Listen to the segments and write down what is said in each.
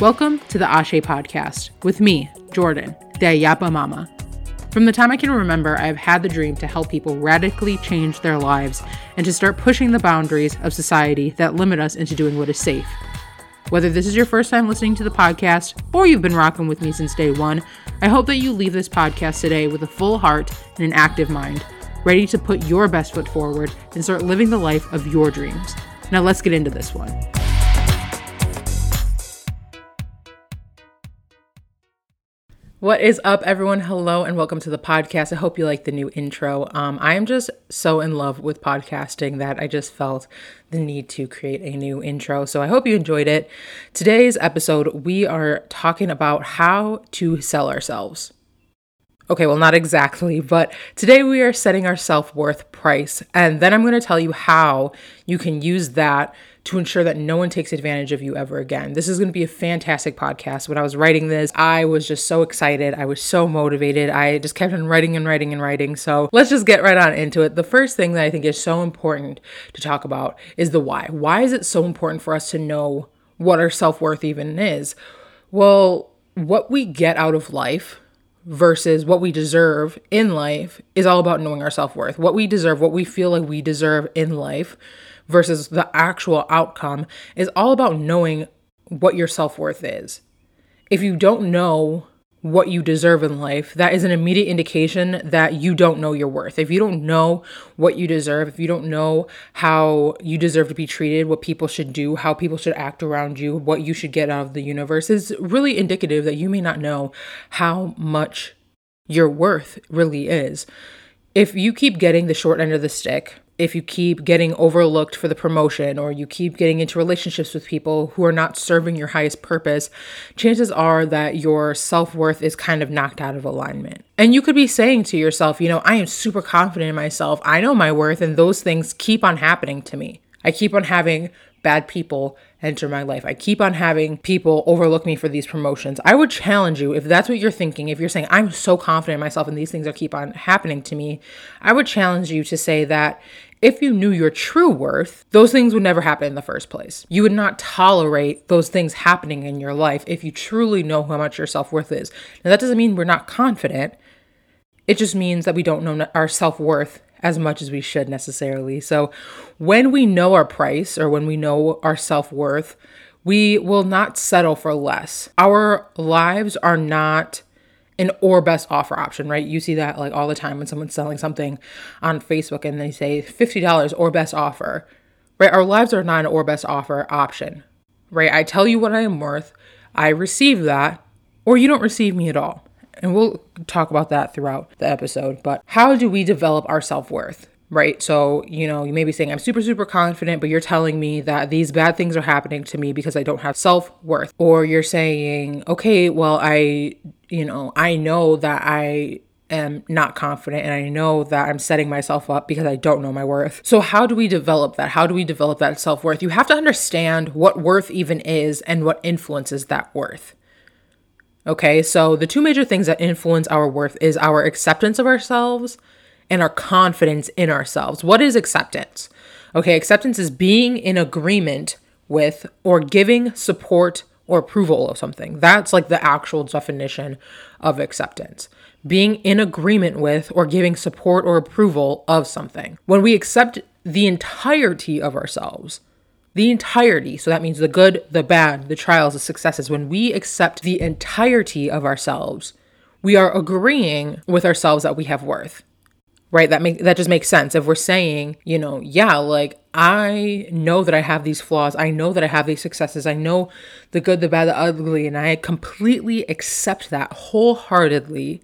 Welcome to the Ashe podcast with me, Jordyn, the Ayaba Mama. From the time I can remember, I have had the dream to help people radically change their lives and to start pushing the boundaries of society that limit us into doing what is safe. Whether this is your first time listening to the podcast or you've been rocking with me since day one, I hope that you leave this podcast today with a full heart and an active mind, ready to put your best foot forward and start living the life of your dreams. Now, let's get into this one. What is up, everyone? Hello, and welcome to the podcast. I hope you like the new intro. Um, I am just so in love with podcasting that I just felt the need to create a new intro. So I hope you enjoyed it. Today's episode, we are talking about how to sell ourselves. Okay, well, not exactly, but today we are setting our self worth price. And then I'm going to tell you how you can use that to ensure that no one takes advantage of you ever again. This is going to be a fantastic podcast. When I was writing this, I was just so excited. I was so motivated. I just kept on writing and writing and writing. So let's just get right on into it. The first thing that I think is so important to talk about is the why. Why is it so important for us to know what our self worth even is? Well, what we get out of life versus what we deserve in life is all about knowing our self worth. What we deserve, what we feel like we deserve in life versus the actual outcome is all about knowing what your self worth is. If you don't know what you deserve in life, that is an immediate indication that you don't know your worth. If you don't know what you deserve, if you don't know how you deserve to be treated, what people should do, how people should act around you, what you should get out of the universe, is really indicative that you may not know how much your worth really is. If you keep getting the short end of the stick, if you keep getting overlooked for the promotion or you keep getting into relationships with people who are not serving your highest purpose, chances are that your self worth is kind of knocked out of alignment. And you could be saying to yourself, you know, I am super confident in myself. I know my worth, and those things keep on happening to me. I keep on having bad people enter my life. I keep on having people overlook me for these promotions. I would challenge you if that's what you're thinking, if you're saying, I'm so confident in myself and these things are keep on happening to me, I would challenge you to say that if you knew your true worth, those things would never happen in the first place. You would not tolerate those things happening in your life if you truly know how much your self worth is. Now, that doesn't mean we're not confident, it just means that we don't know our self worth as much as we should necessarily. So, when we know our price or when we know our self worth, we will not settle for less. Our lives are not an or best offer option, right? You see that like all the time when someone's selling something on Facebook and they say $50 or best offer, right? Our lives are not an or best offer option, right? I tell you what I am worth, I receive that, or you don't receive me at all. And we'll talk about that throughout the episode. But how do we develop our self worth? right? So, you know, you may be saying, I'm super, super confident, but you're telling me that these bad things are happening to me because I don't have self worth. Or you're saying, okay, well, I, you know, I know that I am not confident and I know that I'm setting myself up because I don't know my worth. So, how do we develop that? How do we develop that self worth? You have to understand what worth even is and what influences that worth. Okay, so the two major things that influence our worth is our acceptance of ourselves and our confidence in ourselves. What is acceptance? Okay, acceptance is being in agreement with or giving support or approval of something. That's like the actual definition of acceptance. Being in agreement with or giving support or approval of something. When we accept the entirety of ourselves, the entirety, so that means the good, the bad, the trials, the successes, when we accept the entirety of ourselves, we are agreeing with ourselves that we have worth right? That make that just makes sense. If we're saying you know yeah like i know that i have these flaws i know that i have these successes i know the good the bad the ugly and i completely accept that wholeheartedly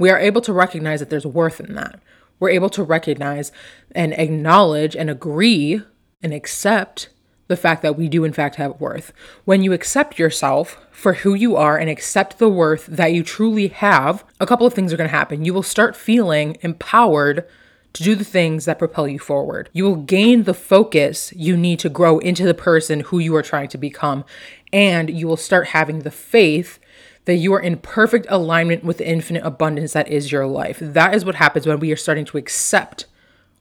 we are able to recognize that there's worth in that. We're able to recognize and acknowledge and agree and accept the fact that we do, in fact, have worth. When you accept yourself for who you are and accept the worth that you truly have, a couple of things are going to happen. You will start feeling empowered to do the things that propel you forward. You will gain the focus you need to grow into the person who you are trying to become. And you will start having the faith that you are in perfect alignment with the infinite abundance that is your life. That is what happens when we are starting to accept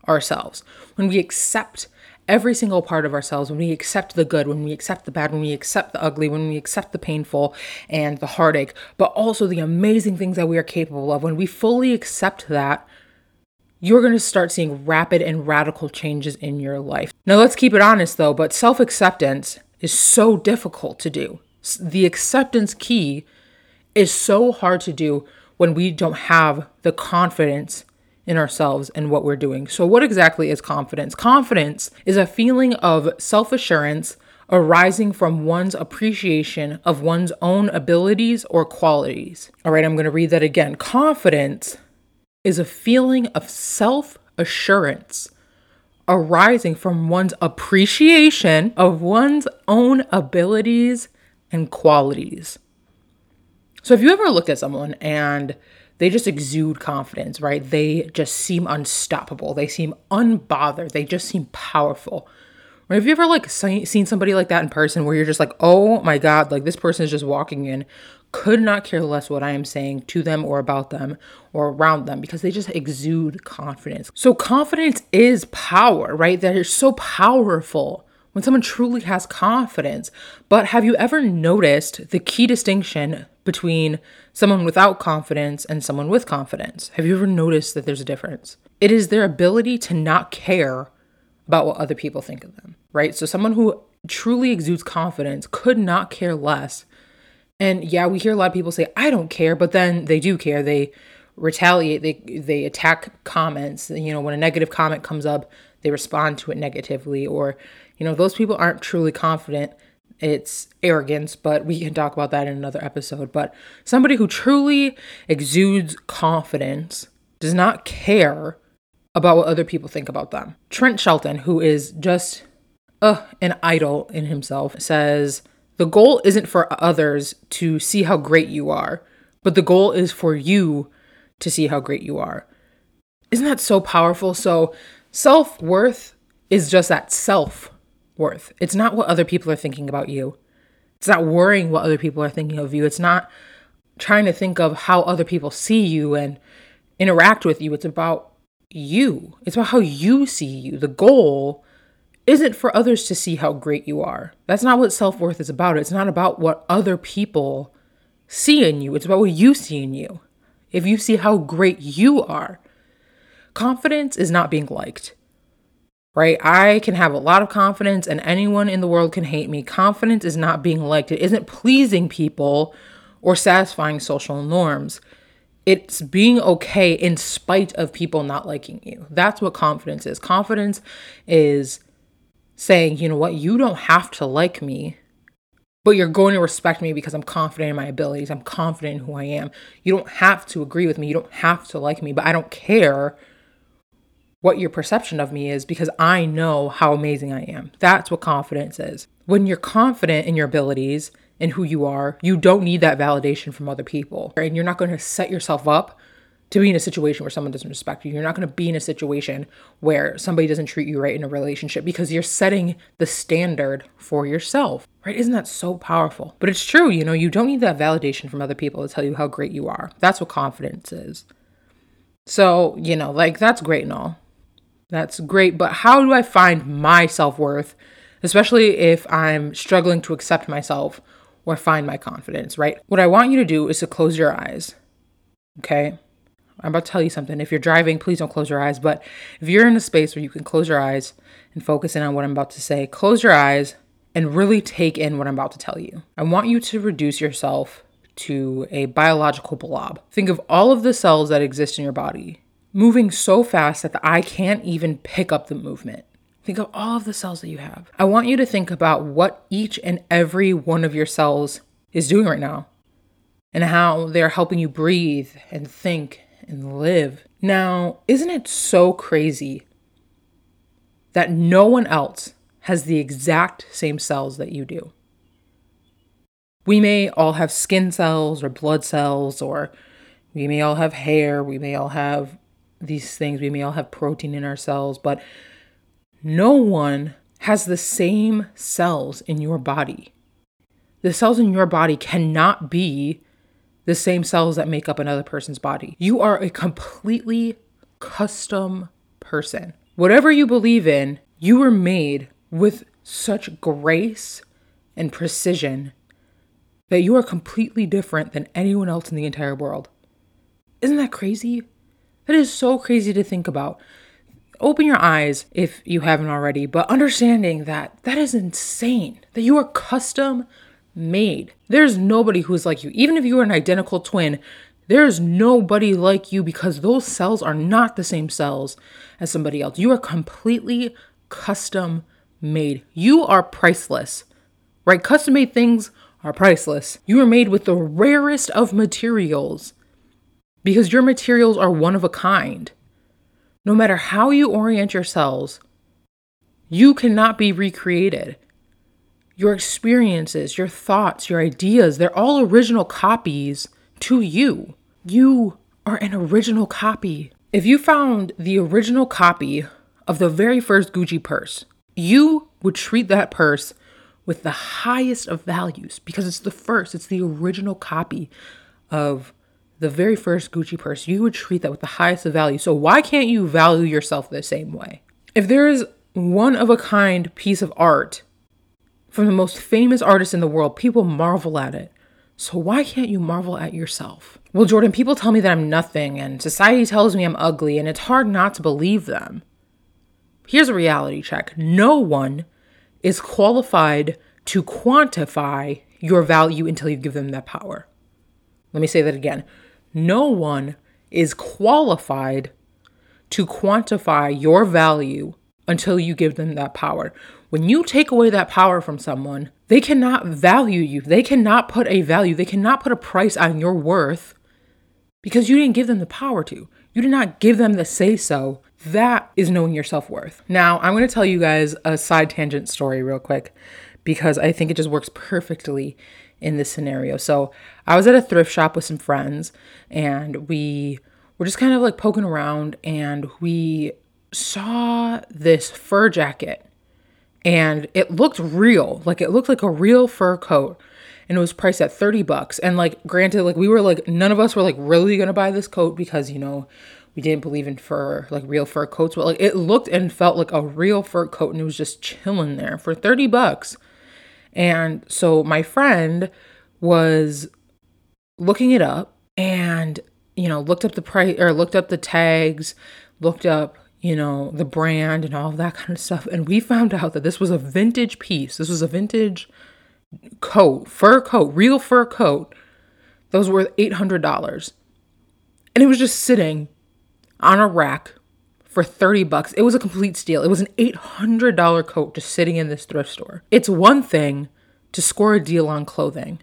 ourselves. When we accept every single part of ourselves, when we accept the good, when we accept the bad, when we accept the ugly, when we accept the painful and the heartache, but also the amazing things that we are capable of, when we fully accept that, you're going to start seeing rapid and radical changes in your life. Now, let's keep it honest though, but self acceptance is so difficult to do. The acceptance key is so hard to do when we don't have the confidence in ourselves and what we're doing. So, what exactly is confidence? Confidence is a feeling of self assurance arising from one's appreciation of one's own abilities or qualities. All right, I'm going to read that again. Confidence is a feeling of self assurance arising from one's appreciation of one's own abilities and qualities. So, if you ever looked at someone and they just exude confidence, right? They just seem unstoppable. They seem unbothered. They just seem powerful. Have you ever like seen somebody like that in person where you're just like, oh my God, like this person is just walking in, could not care less what I am saying to them or about them or around them because they just exude confidence. So confidence is power, right? That is so powerful when someone truly has confidence. But have you ever noticed the key distinction between someone without confidence and someone with confidence? Have you ever noticed that there's a difference? It is their ability to not care about what other people think of them, right? So someone who truly exudes confidence could not care less. And yeah, we hear a lot of people say, I don't care, but then they do care. They retaliate, they they attack comments. You know, when a negative comment comes up, they respond to it negatively, or, you know, those people aren't truly confident it's arrogance, but we can talk about that in another episode. But somebody who truly exudes confidence does not care about what other people think about them. Trent Shelton, who is just uh, an idol in himself, says the goal isn't for others to see how great you are, but the goal is for you to see how great you are. Isn't that so powerful? So, self worth is just that self worth. It's not what other people are thinking about you. It's not worrying what other people are thinking of you. It's not trying to think of how other people see you and interact with you. It's about you. It's about how you see you. The goal isn't for others to see how great you are. That's not what self worth is about. It's not about what other people see in you, it's about what you see in you. If you see how great you are, confidence is not being liked right? I can have a lot of confidence and anyone in the world can hate me. Confidence is not being liked, it isn't pleasing people or satisfying social norms. It's being okay in spite of people not liking you. That's what confidence is. Confidence is saying, you know what, you don't have to like me, but you're going to respect me because I'm confident in my abilities. I'm confident in who I am. You don't have to agree with me. You don't have to like me, but I don't care what your perception of me is because I know how amazing I am. That's what confidence is. When you're confident in your abilities and who you are, you don't need that validation from other people. And you're not going to set yourself up to be in a situation where someone doesn't respect you. You're not going to be in a situation where somebody doesn't treat you right in a relationship because you're setting the standard for yourself. Right? Isn't that so powerful? But it's true, you know, you don't need that validation from other people to tell you how great you are. That's what confidence is. So, you know, like that's great and all. That's great, but how do I find my self worth, especially if I'm struggling to accept myself or find my confidence, right? What I want you to do is to close your eyes. Okay? I'm about to tell you something. If you're driving, please don't close your eyes. But if you're in a space where you can close your eyes and focus in on what I'm about to say, close your eyes and really take in what I'm about to tell you. I want you to reduce yourself to a biological blob. Think of all of the cells that exist in your body moving so fast that the eye can't even pick up the movement. Think of all of the cells that you have. I want you to think about what each and every one of your cells is doing right now and how they're helping you breathe and think and live. Now, isn't it so crazy that no one else has the exact same cells that you do? We may all have skin cells or blood cells, or we may all have hair, we may all have these things. We may all have protein in our cells, but no one has the same cells in your body. The cells in your body cannot be the same cells that make up another person's body. You are a completely custom person. Whatever you believe in, You were made with such grace and precision that you are completely different than anyone else in the entire world. Isn't that crazy? That is so crazy to think about. Open your eyes if you haven't already, but understanding that that is insane, that you are custom made. There's nobody who's like you. Even if you are an identical twin, there's nobody like you because those cells are not the same cells as somebody else. You are completely custom made. You are priceless, right? Custom made things are priceless. You are made with the rarest of materials because your materials are one of a kind. No matter how you orient your cells, you cannot be recreated. Your experiences, your thoughts, your ideas, they're all original copies to you. You are an original copy. If you found the original copy of the very first Gucci purse, you would treat that purse with the highest of values because it's the first, it's the original copy of the very first Gucci purse. You would treat that with the highest of value. So, why can't you value yourself the same way? If there is one of a kind piece of art from the most famous artist in the world, people marvel at it. So, why can't you marvel at yourself? Well, Jordyn, people tell me that I'm nothing, and society tells me I'm ugly, and it's hard not to believe them. Here's a reality check no one is qualified to quantify your value until you give them that power. Let me say that again. No one is qualified to quantify your value until you give them that power. When you take away that power from someone, they cannot value you. They cannot put a value, they cannot put a price on your worth because you didn't give them the power to. You did not give them the say so. That is knowing your self worth. Now, I'm going to tell you guys a side tangent story real quick because I think it just works perfectly in this scenario. So, I was at a thrift shop with some friends and we were just kind of like poking around and we saw this fur jacket and it looked real. Like it looked like a real fur coat and it was priced at 30 bucks. And like granted, like we were like none of us were like really gonna buy this coat because you know we didn't believe in fur, like real fur coats, but like it looked and felt like a real fur coat and it was just chilling there for 30 bucks. And so my friend was looking it up and you know looked up the price or looked up the tags, looked up you know the brand and all that kind of stuff and we found out that this was a vintage piece. This was a vintage coat, fur coat, real fur coat that was worth $800. And it was just sitting on a rack for 30 bucks. It was a complete steal. It was an $800 coat just sitting in this thrift store. It's one thing to score a deal on clothing,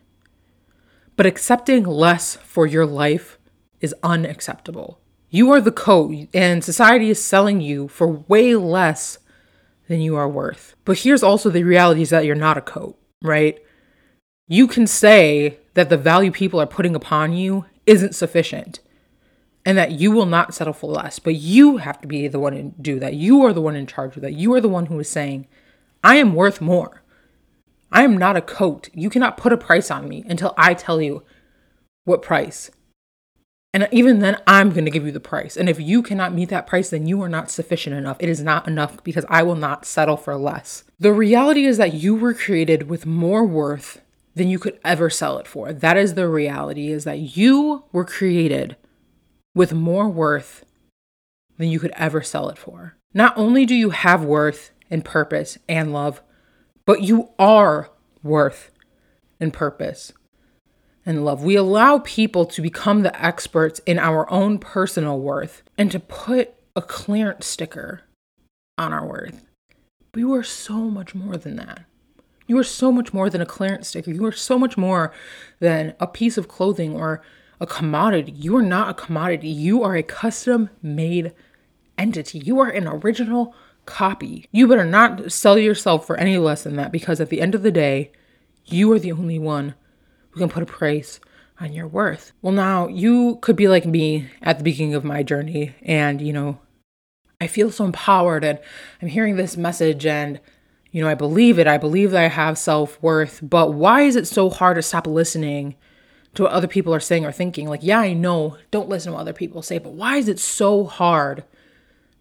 but accepting less for your life is unacceptable. You are the coat, and society is selling you for way less than you are worth. But here's also the reality is that you're not a coat right? You can say that the value people are putting upon you isn't sufficient and that you will not settle for less, but you have to be the one to do that. You are the one in charge of that. You are the one who is saying, I am worth more. I am not a coat. You cannot put a price on me until I tell you what price. And even then, I'm going to give you the price. And if you cannot meet that price, then you are not sufficient enough. It is not enough because I will not settle for less. The reality is that you were created with more worth than you could ever sell it for. That is the reality is that you were created with more worth than you could ever sell it for. Not only do you have worth and purpose and love, but you are worth and purpose and love. We allow people to become the experts in our own personal worth and to put a clearance sticker on our worth. But you are so much more than that. You are so much more than a clearance sticker. You are so much more than a piece of clothing or a commodity. You are not a commodity. You are a custom made entity. You are an original copy. You better not sell yourself for any less than that because at the end of the day, you are the only one who can put a price on your worth. Well, now you could be like me at the beginning of my journey, and you know, I feel so empowered, and I'm hearing this message, and you know, I believe it. I believe that I have self worth, but why is it so hard to stop listening to what other people are saying or thinking? Like, yeah, I know, don't listen to what other people say, but why is it so hard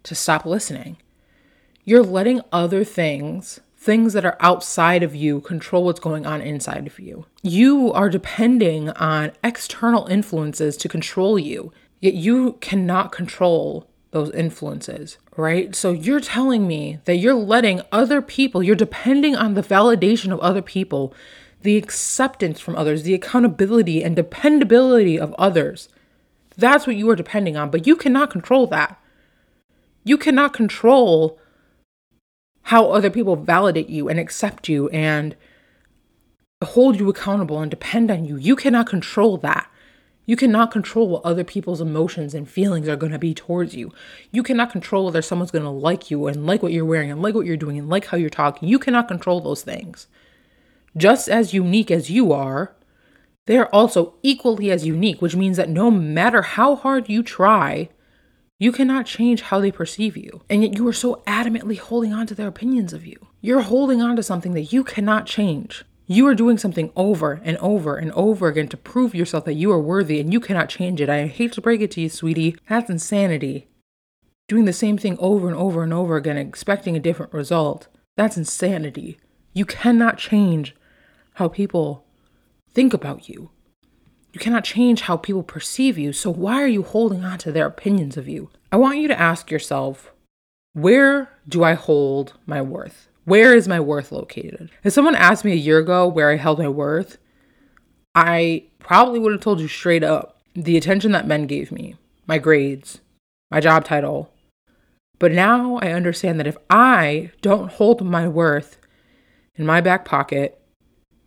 to stop listening? You're letting other things, things that are outside of you, control what's going on inside of you. You are depending on external influences to control you, yet you cannot control those influences, right? So you're telling me that you're letting other people, you're depending on the validation of other people, the acceptance from others, the accountability and dependability of others. That's what you are depending on, but you cannot control that. You cannot control how other people validate you and accept you and hold you accountable and depend on you. You cannot control that. You cannot control what other people's emotions and feelings are going to be towards you. You cannot control whether someone's going to like you and like what you're wearing and like what you're doing and like how you're talking. You cannot control those things. Just as unique as you are, they are also equally as unique, which means that no matter how hard you try, you cannot change how they perceive you. And yet you are so adamantly holding on to their opinions of you. You're holding on to something that you cannot change. You are doing something over and over and over again to prove yourself that you are worthy and you cannot change it. I hate to break it to you, sweetie. That's insanity. Doing the same thing over and over and over again, expecting a different result. That's insanity. You cannot change how people think about you. You cannot change how people perceive you, so why are you holding on to their opinions of you? I want you to ask yourself where do I hold my worth? Where is my worth located? If someone asked me a year ago where I held my worth, I probably would have told you straight up the attention that men gave me, my grades, my job title. But now I understand that if I don't hold my worth in my back pocket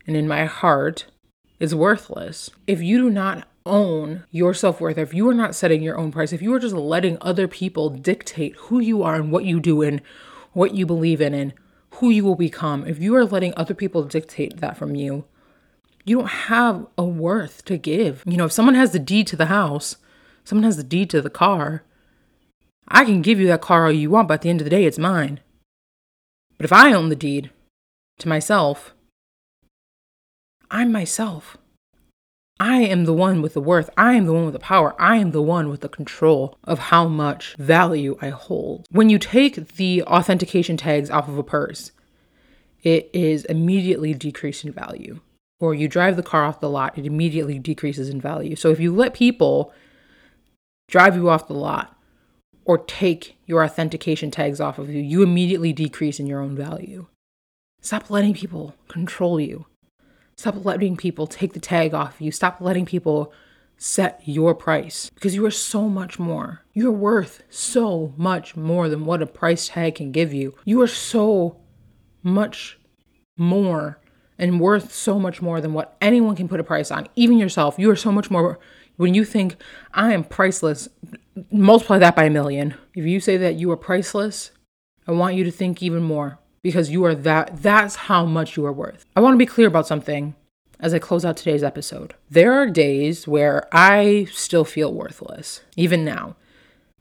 and in my heart, is worthless. If you do not own your self worth, if you are not setting your own price, if you are just letting other people dictate who you are and what you do and what you believe in and who you will become, if you are letting other people dictate that from you, you don't have a worth to give. You know, if someone has the deed to the house, someone has the deed to the car, I can give you that car all you want, but at the end of the day, it's mine. But if I own the deed to myself, I'm myself. I am the one with the worth. I am the one with the power. I am the one with the control of how much value I hold. When you take the authentication tags off of a purse, it is immediately decreased in value. Or you drive the car off the lot, it immediately decreases in value. So if you let people drive you off the lot or take your authentication tags off of you, you immediately decrease in your own value. Stop letting people control you. Stop letting people take the tag off you. Stop letting people set your price because you are so much more. You're worth so much more than what a price tag can give you. You are so much more and worth so much more than what anyone can put a price on, even yourself. You are so much more. When you think, I am priceless, multiply that by a million. If you say that you are priceless, I want you to think even more because you are that that's how much you are worth. I want to be clear about something as I close out today's episode. There are days where I still feel worthless, even now.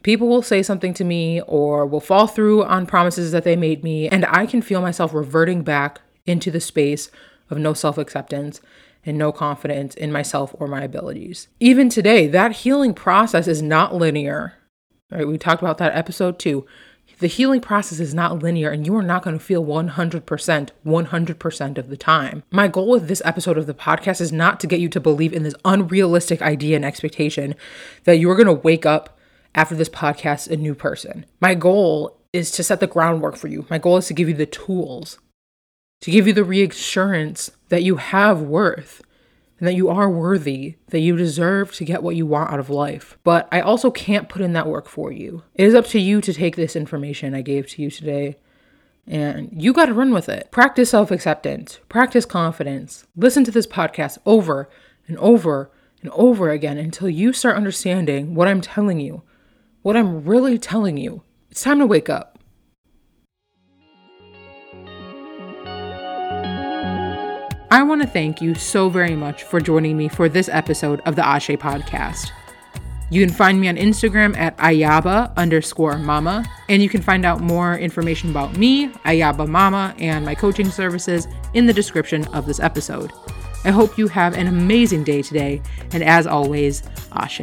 People will say something to me or will fall through on promises that they made me, and I can feel myself reverting back into the space of no self acceptance and no confidence in myself or my abilities. Even today, that healing process is not linear. Right? We talked about that episode too. The healing process is not linear and you are not going to feel 100% 100% of the time. My goal with this episode of the podcast is not to get you to believe in this unrealistic idea and expectation that you are going to wake up after this podcast a new person. My goal is to set the groundwork for you. My goal is to give you the tools, to give you the reassurance that you have worth and that you are worthy, that you deserve to get what you want out of life. But I also can't put in that work for you. It is up to you to take this information I gave to you today and you got to run with it. Practice self acceptance, practice confidence. Listen to this podcast over and over and over again until you start understanding what I'm telling you, what I'm really telling you. It's time to wake up. I want to thank you so very much for joining me for this episode of the Ashe podcast. You can find me on Instagram at Ayaba underscore mama, and you can find out more information about me, Ayaba Mama, and my coaching services in the description of this episode. I hope you have an amazing day today, and as always, Ashe.